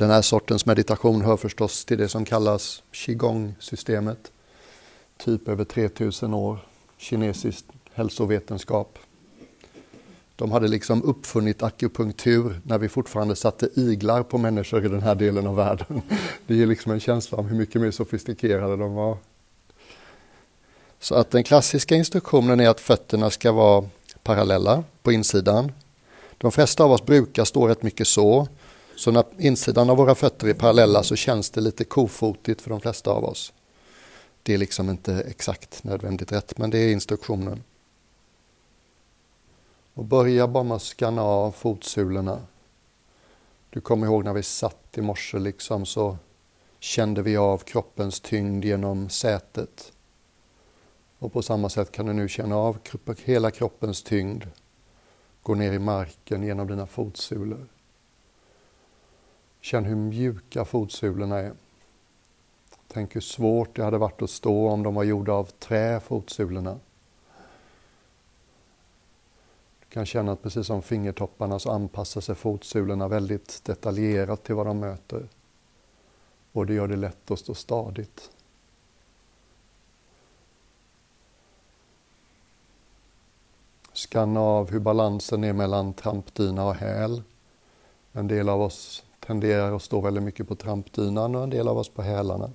Den här sortens meditation hör förstås till det som kallas qigong-systemet. Typ över 3000 år, kinesisk hälsovetenskap. De hade liksom uppfunnit akupunktur när vi fortfarande satte iglar på människor i den här delen av världen. Det ger liksom en känsla om hur mycket mer sofistikerade de var. Så att den klassiska instruktionen är att fötterna ska vara parallella på insidan. De flesta av oss brukar stå rätt mycket så. Så när insidan av våra fötter är parallella så känns det lite kofotigt för de flesta av oss. Det är liksom inte exakt nödvändigt rätt, men det är instruktionen. Och börja bara med att skanna av fotsulorna. Du kommer ihåg när vi satt i morse liksom så kände vi av kroppens tyngd genom sätet. Och på samma sätt kan du nu känna av hela kroppens tyngd gå ner i marken genom dina fotsulor. Känn hur mjuka fotsulorna är. Tänk hur svårt det hade varit att stå om de var gjorda av trä, fotsulorna. Du kan känna att precis som fingertopparna så anpassar sig fotsulorna väldigt detaljerat till vad de möter. Och det gör det lätt att stå stadigt. Skanna av hur balansen är mellan trampdyna och häl. En del av oss tenderar att stå väldigt mycket på trampdynan och en del av oss på hälarna.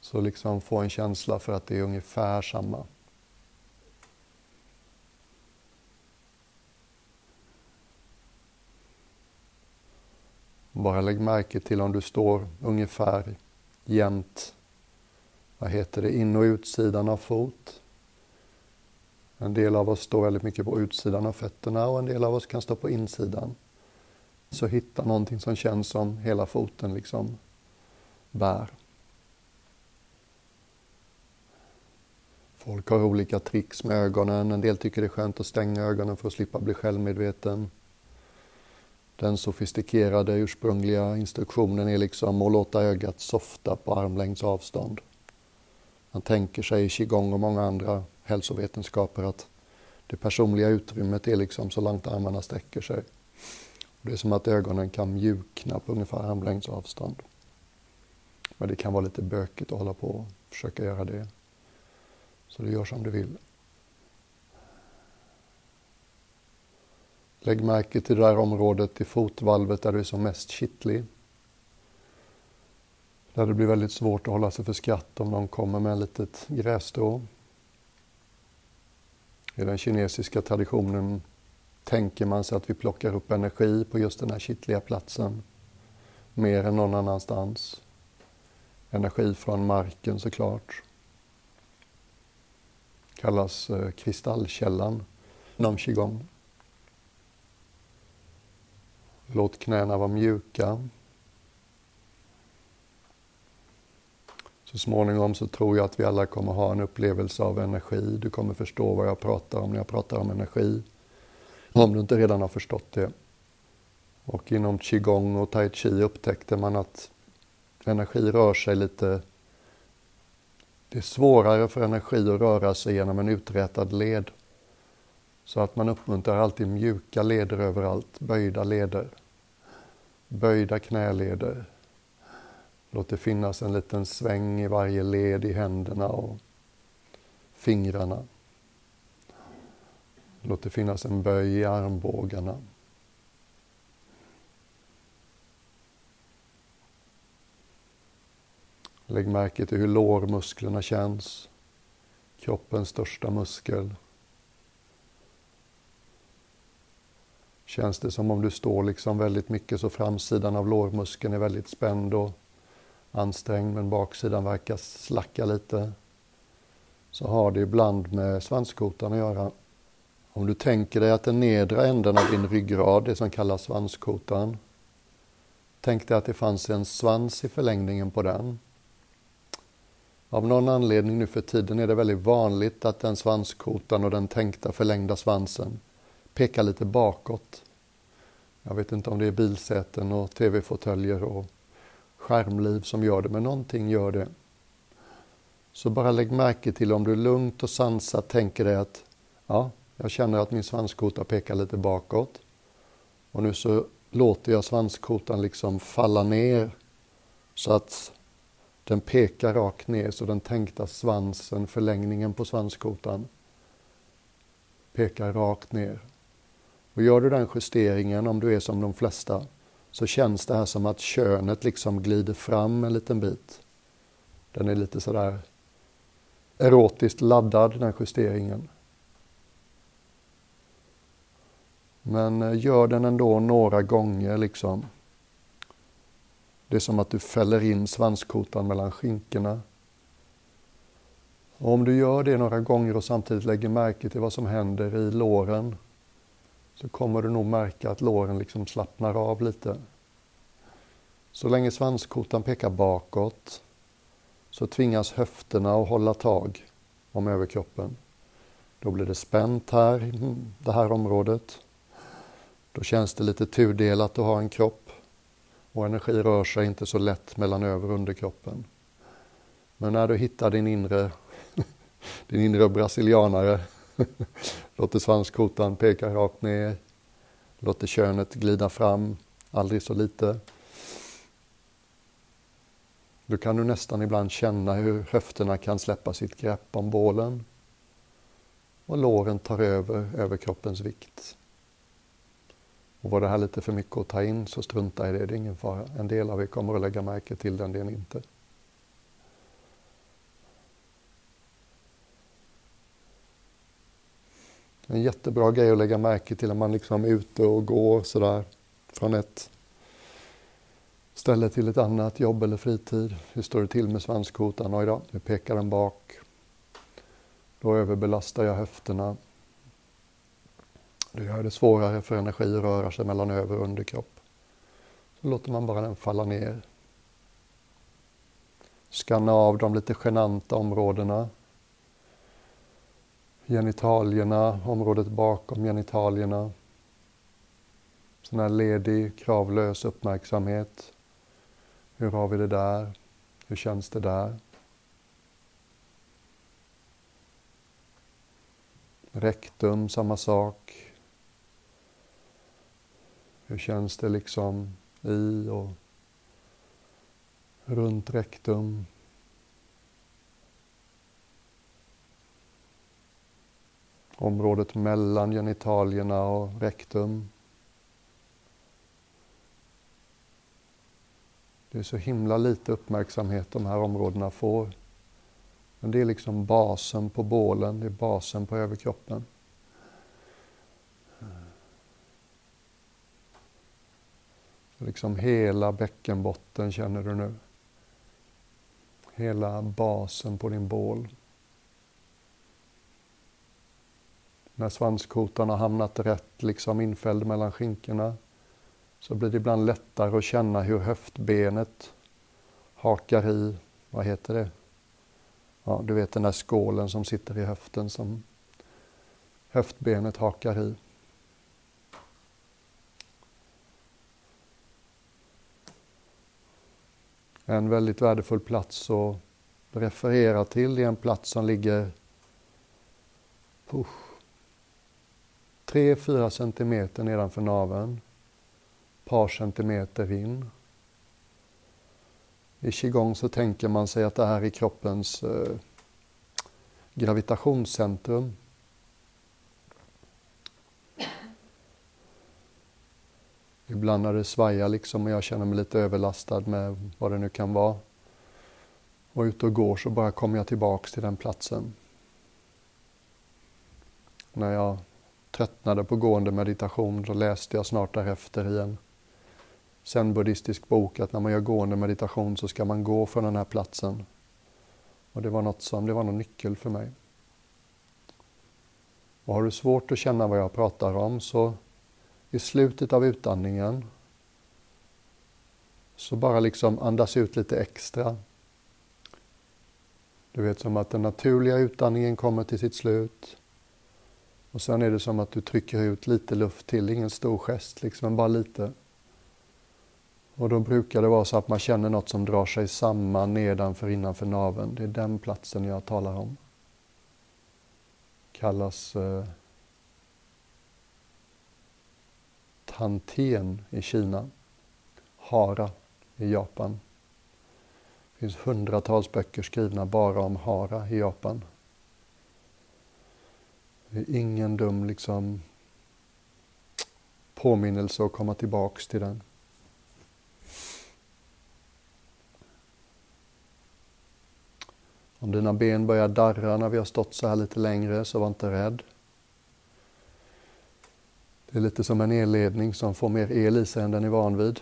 Så liksom få en känsla för att det är ungefär samma. Bara lägg märke till om du står ungefär jämnt, vad heter det, in och utsidan av fot. En del av oss står väldigt mycket på utsidan av fötterna och en del av oss kan stå på insidan. Så hitta någonting som känns som hela foten liksom bär. Folk har olika tricks med ögonen. En del tycker det är skönt att stänga ögonen för att slippa bli självmedveten. Den sofistikerade ursprungliga instruktionen är liksom att låta ögat softa på armlängds avstånd. Man tänker sig i qigong och många andra hälsovetenskaper att det personliga utrymmet är liksom så långt armarna sträcker sig. Det är som att ögonen kan mjukna på ungefär armlängds avstånd. Men det kan vara lite bökigt att hålla på och försöka göra det. Så du gör som du vill. Lägg märke till det där området i fotvalvet där du är som mest kittlig. Där det blir väldigt svårt att hålla sig för skratt om någon kommer med ett litet grässtrå. I den kinesiska traditionen tänker man sig att vi plockar upp energi på just den här kittliga platsen mer än någon annanstans. Energi från marken såklart. Kallas eh, kristallkällan inom qigong. Låt knäna vara mjuka. Så småningom så tror jag att vi alla kommer ha en upplevelse av energi. Du kommer förstå vad jag pratar om när jag pratar om energi. Om du inte redan har förstått det. Och inom qigong och tai chi upptäckte man att energi rör sig lite... Det är svårare för energi att röra sig genom en uträtad led. Så att man uppmuntrar alltid mjuka leder överallt, böjda leder. Böjda knäleder. Låt det finnas en liten sväng i varje led i händerna och fingrarna. Låt det finnas en böj i armbågarna. Lägg märke till hur lårmusklerna känns. Kroppens största muskel. Känns det som om du står liksom väldigt mycket så framsidan av lårmuskeln är väldigt spänd och ansträngd men baksidan verkar slacka lite. Så har det ibland med svanskotan att göra. Om du tänker dig att den nedre änden av din ryggrad, det som kallas svanskotan, tänk dig att det fanns en svans i förlängningen på den. Av någon anledning nu för tiden är det väldigt vanligt att den svanskotan och den tänkta förlängda svansen pekar lite bakåt. Jag vet inte om det är bilsäten och tv-fåtöljer och skärmliv som gör det, men någonting gör det. Så bara lägg märke till om du lugnt och sansat tänker dig att ja, jag känner att min svanskota pekar lite bakåt. Och nu så låter jag svanskotan liksom falla ner så att den pekar rakt ner så den tänkta svansen, förlängningen på svanskotan, pekar rakt ner. Och gör du den justeringen, om du är som de flesta, så känns det här som att könet liksom glider fram en liten bit. Den är lite sådär erotiskt laddad, den justeringen. Men eh, gör den ändå några gånger liksom. Det är som att du fäller in svanskotan mellan skinkorna. Och om du gör det några gånger och samtidigt lägger märke till vad som händer i låren så kommer du nog märka att låren liksom slappnar av lite. Så länge svanskotan pekar bakåt så tvingas höfterna att hålla tag om överkroppen. Då blir det spänt här mm, det här området. Då känns det lite tudelat att ha en kropp och energi rör sig inte så lätt mellan över och underkroppen. Men när du hittar din inre, din inre brasilianare, låter svanskotan peka rakt ner, låter könet glida fram, aldrig så lite. Då kan du nästan ibland känna hur höfterna kan släppa sitt grepp om bålen och låren tar över överkroppens vikt. Och var det här lite för mycket att ta in så strunta i det, det är ingen fara. En del av er kommer att lägga märke till den, delen inte. En jättebra grej att lägga märke till när man liksom är ute och går sådär från ett ställe till ett annat, jobb eller fritid. Hur står det till med svanskotan? Oj då, nu pekar den bak. Då överbelastar jag höfterna. Det gör det svårare för energi att röra sig mellan över och underkropp. Så låter man bara den falla ner. Skanna av de lite genanta områdena. Genitalierna, området bakom genitalierna. Sån här ledig, kravlös uppmärksamhet. Hur har vi det där? Hur känns det där? Rektum, samma sak. Hur känns det liksom i och runt rektum? Området mellan genitalierna och rektum. Det är så himla lite uppmärksamhet de här områdena får. Men det är liksom basen på bålen, det är basen på överkroppen. Liksom hela bäckenbotten känner du nu. Hela basen på din bål. När svanskotan har hamnat rätt, liksom infälld mellan skinkorna, så blir det ibland lättare att känna hur höftbenet hakar i, vad heter det? Ja, du vet den där skålen som sitter i höften som höftbenet hakar i. En väldigt värdefull plats att referera till det är en plats som ligger 3-4 centimeter nedanför naveln par centimeter in. I qigong så tänker man sig att det här är kroppens eh, gravitationscentrum. Ibland när det svajar liksom och jag känner mig lite överlastad med vad det nu kan vara. Och ute och går så bara kommer jag tillbaks till den platsen. När jag tröttnade på gående meditation så läste jag snart därefter i en zen-buddhistisk bok att när man gör gående meditation så ska man gå från den här platsen. Och det var något som, det var någon nyckel för mig. Och har du svårt att känna vad jag pratar om så i slutet av utandningen så bara liksom andas ut lite extra. Du vet som att den naturliga utandningen kommer till sitt slut. Och sen är det som att du trycker ut lite luft till, ingen stor gest liksom, men bara lite. Och då brukar det vara så att man känner något som drar sig samman nedanför innanför naveln. Det är den platsen jag talar om. Kallas eh, eh, Hanten i Kina, Hara i Japan. Det finns hundratals böcker skrivna bara om Hara i Japan. Det är ingen dum liksom påminnelse att komma tillbaks till den. Om dina ben börjar darra när vi har stått så här lite längre, så var inte rädd. Det är lite som en elledning som får mer el i sig än den är van vid.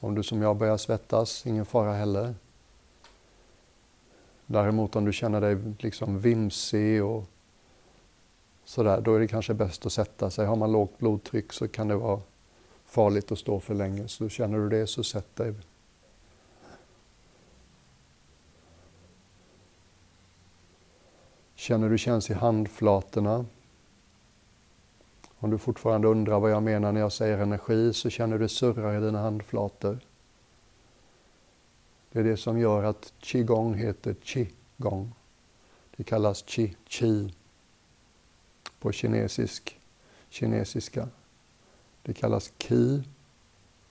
Om du som jag börjar svettas, ingen fara heller. Däremot om du känner dig liksom vimsig och sådär, då är det kanske bäst att sätta sig. Har man lågt blodtryck så kan det vara farligt att stå för länge. Så känner du det så sätt dig. Känner du känns i handflatorna. Om du fortfarande undrar vad jag menar när jag säger energi så känner du surrar i dina handflator. Det är det som gör att qigong heter qigong. Det kallas qi, qi på kinesisk, kinesiska. Det kallas ki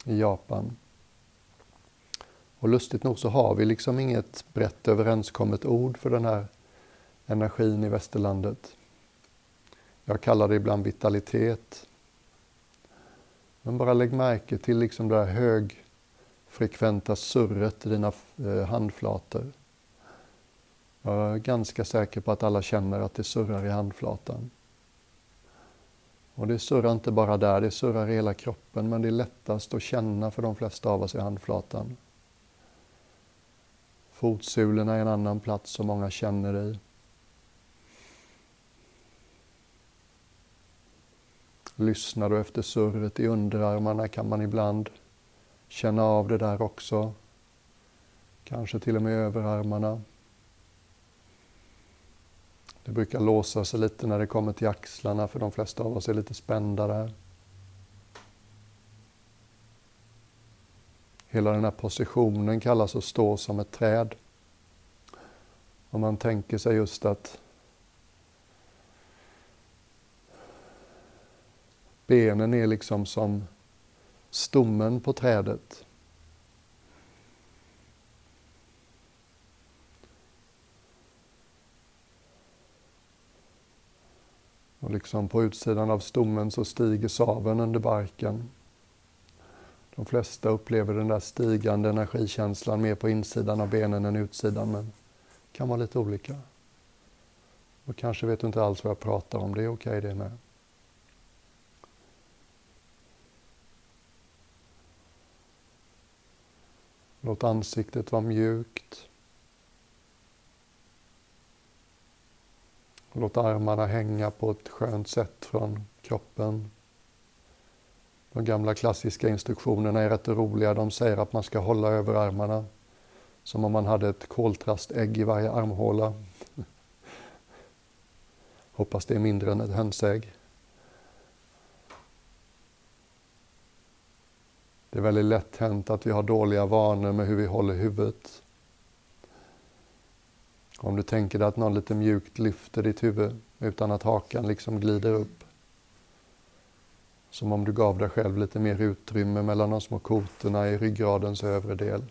i Japan. Och lustigt nog så har vi liksom inget brett överenskommet ord för den här energin i västerlandet. Jag kallar det ibland vitalitet. Men bara lägg märke till liksom det här högfrekventa surret i dina eh, handflator. Jag är ganska säker på att alla känner att det surrar i handflatan. Och det surrar inte bara där, det surrar i hela kroppen, men det är lättast att känna för de flesta av oss i handflatan. Fotsulorna är en annan plats som många känner i. Lyssnar du efter surret i underarmarna kan man ibland känna av det där också. Kanske till och med överarmarna. Det brukar låsa sig lite när det kommer till axlarna för de flesta av oss är lite spända där. Hela den här positionen kallas att stå som ett träd. Om man tänker sig just att benen är liksom som stommen på trädet. Och liksom på utsidan av stommen så stiger saven under barken. De flesta upplever den där stigande energikänslan mer på insidan av benen än utsidan, men det kan vara lite olika. Och kanske vet du inte alls vad jag pratar om, det är okej okay det med. Låt ansiktet vara mjukt. Låt armarna hänga på ett skönt sätt från kroppen. De gamla klassiska instruktionerna är rätt roliga. De säger att man ska hålla över armarna som om man hade ett koltrastägg i varje armhåla. Hoppas det är mindre än ett hönsägg. Det är väldigt lätt hänt att vi har dåliga vanor med hur vi håller huvudet. Om du tänker dig att någon lite mjukt lyfter ditt huvud utan att hakan liksom glider upp. Som om du gav dig själv lite mer utrymme mellan de små kotorna i ryggradens övre del.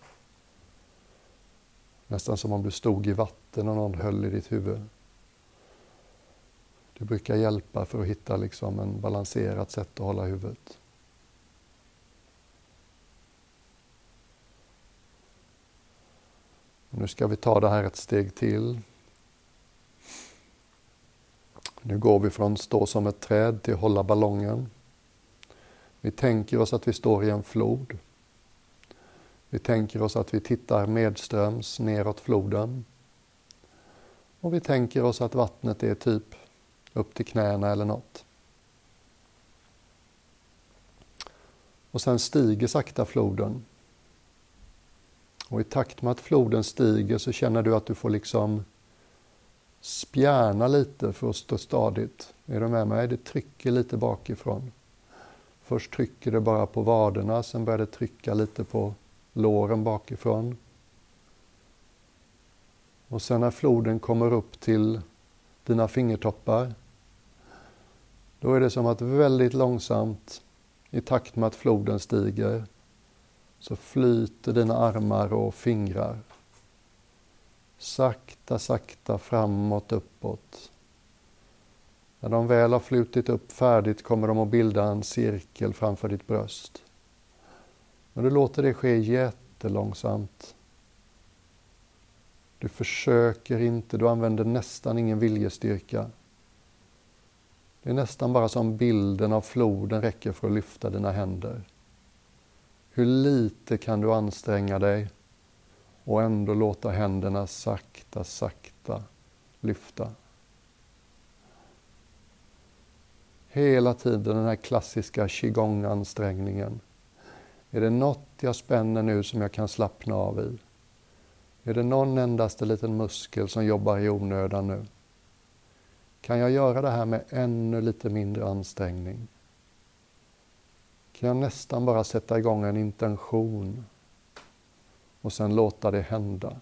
Nästan som om du stod i vatten och någon höll i ditt huvud. Det brukar hjälpa för att hitta liksom en balanserat sätt att hålla huvudet. Nu ska vi ta det här ett steg till. Nu går vi från stå som ett träd till hålla ballongen. Vi tänker oss att vi står i en flod. Vi tänker oss att vi tittar medströms neråt floden. Och vi tänker oss att vattnet är typ upp till knäna eller något. Och sen stiger sakta floden och i takt med att floden stiger så känner du att du får liksom spjärna lite för att stå stadigt. Är du med mig? Det trycker lite bakifrån. Först trycker det bara på vaderna, sen börjar det trycka lite på låren bakifrån. Och sen när floden kommer upp till dina fingertoppar, då är det som att väldigt långsamt i takt med att floden stiger så flyter dina armar och fingrar. Sakta, sakta framåt, uppåt. När de väl har flutit upp färdigt kommer de att bilda en cirkel framför ditt bröst. Men du låter det ske jättelångsamt. Du försöker inte, du använder nästan ingen viljestyrka. Det är nästan bara som bilden av floden räcker för att lyfta dina händer. Hur lite kan du anstränga dig och ändå låta händerna sakta, sakta lyfta? Hela tiden den här klassiska qigong-ansträngningen. Är det något jag spänner nu som jag kan slappna av i? Är det någon endaste liten muskel som jobbar i onödan nu? Kan jag göra det här med ännu lite mindre ansträngning? Kan jag nästan bara sätta igång en intention och sen låta det hända?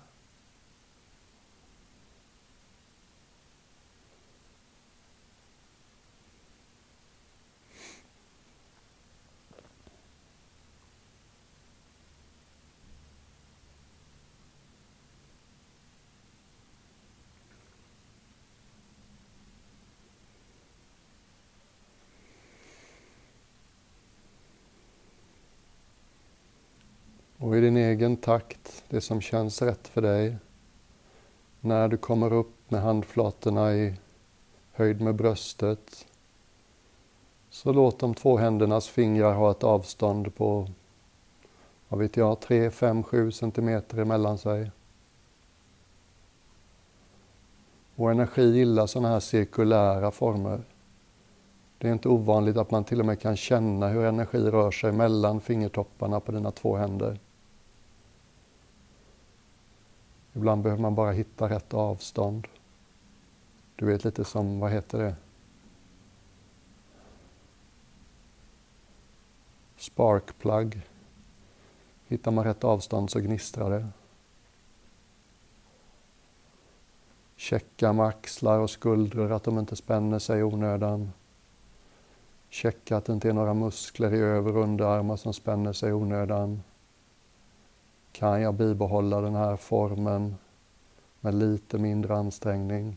Och i din egen takt, det som känns rätt för dig, när du kommer upp med handflatorna i höjd med bröstet, så låt de två händernas fingrar ha ett avstånd på, vad vet jag, 3, 5, 7 centimeter emellan sig. Vår energi gillar sådana här cirkulära former. Det är inte ovanligt att man till och med kan känna hur energi rör sig mellan fingertopparna på dina två händer. Ibland behöver man bara hitta rätt avstånd. Du vet lite som, vad heter det? Sparkplug. Hittar man rätt avstånd så gnistrar det. Checka med axlar och skuldror att de inte spänner sig i onödan. Checka att det inte är några muskler i över och underarmar som spänner sig i onödan. Kan jag bibehålla den här formen med lite mindre ansträngning?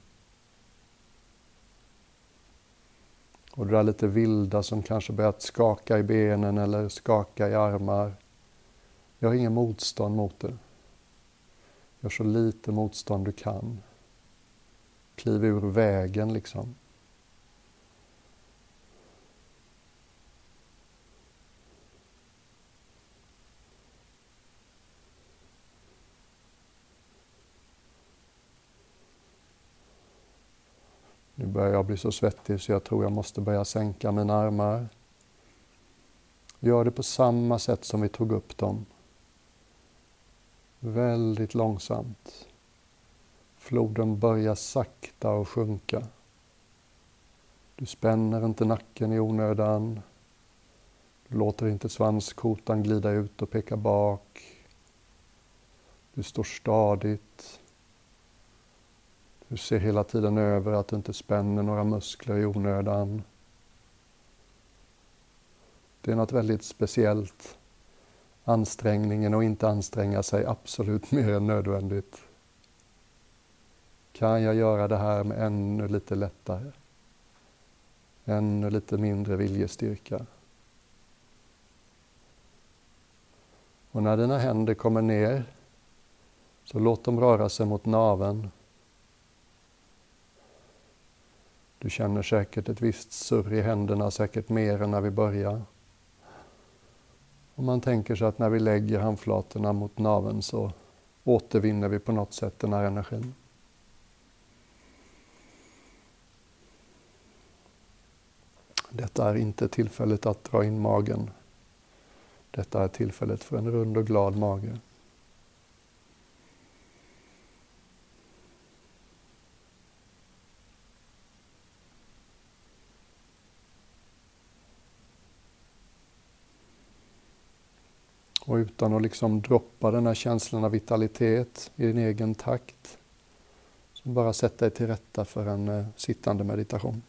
Och det där lite vilda som kanske börjat skaka i benen eller skaka i armar. Jag har ingen motstånd mot det. Gör så lite motstånd du kan. Kliv ur vägen liksom. Nu börjar jag bli så svettig så jag tror jag måste börja sänka mina armar. Gör det på samma sätt som vi tog upp dem. Väldigt långsamt. Floden börjar sakta att sjunka. Du spänner inte nacken i onödan. Du låter inte svanskotan glida ut och peka bak. Du står stadigt. Du ser hela tiden över att du inte spänner några muskler i onödan. Det är något väldigt speciellt. Ansträngningen och inte anstränga sig absolut mer än nödvändigt. Kan jag göra det här med ännu lite lättare? Ännu lite mindre viljestyrka? Och när dina händer kommer ner så låt dem röra sig mot naveln Du känner säkert ett visst surr i händerna, säkert mer än när vi börjar. Och man tänker sig att när vi lägger handflatorna mot naveln så återvinner vi på något sätt den här energin. Detta är inte tillfället att dra in magen. Detta är tillfället för en rund och glad mage. Och utan att liksom droppa den här känslan av vitalitet i din egen takt, så bara sätt dig till rätta för en eh, sittande meditation.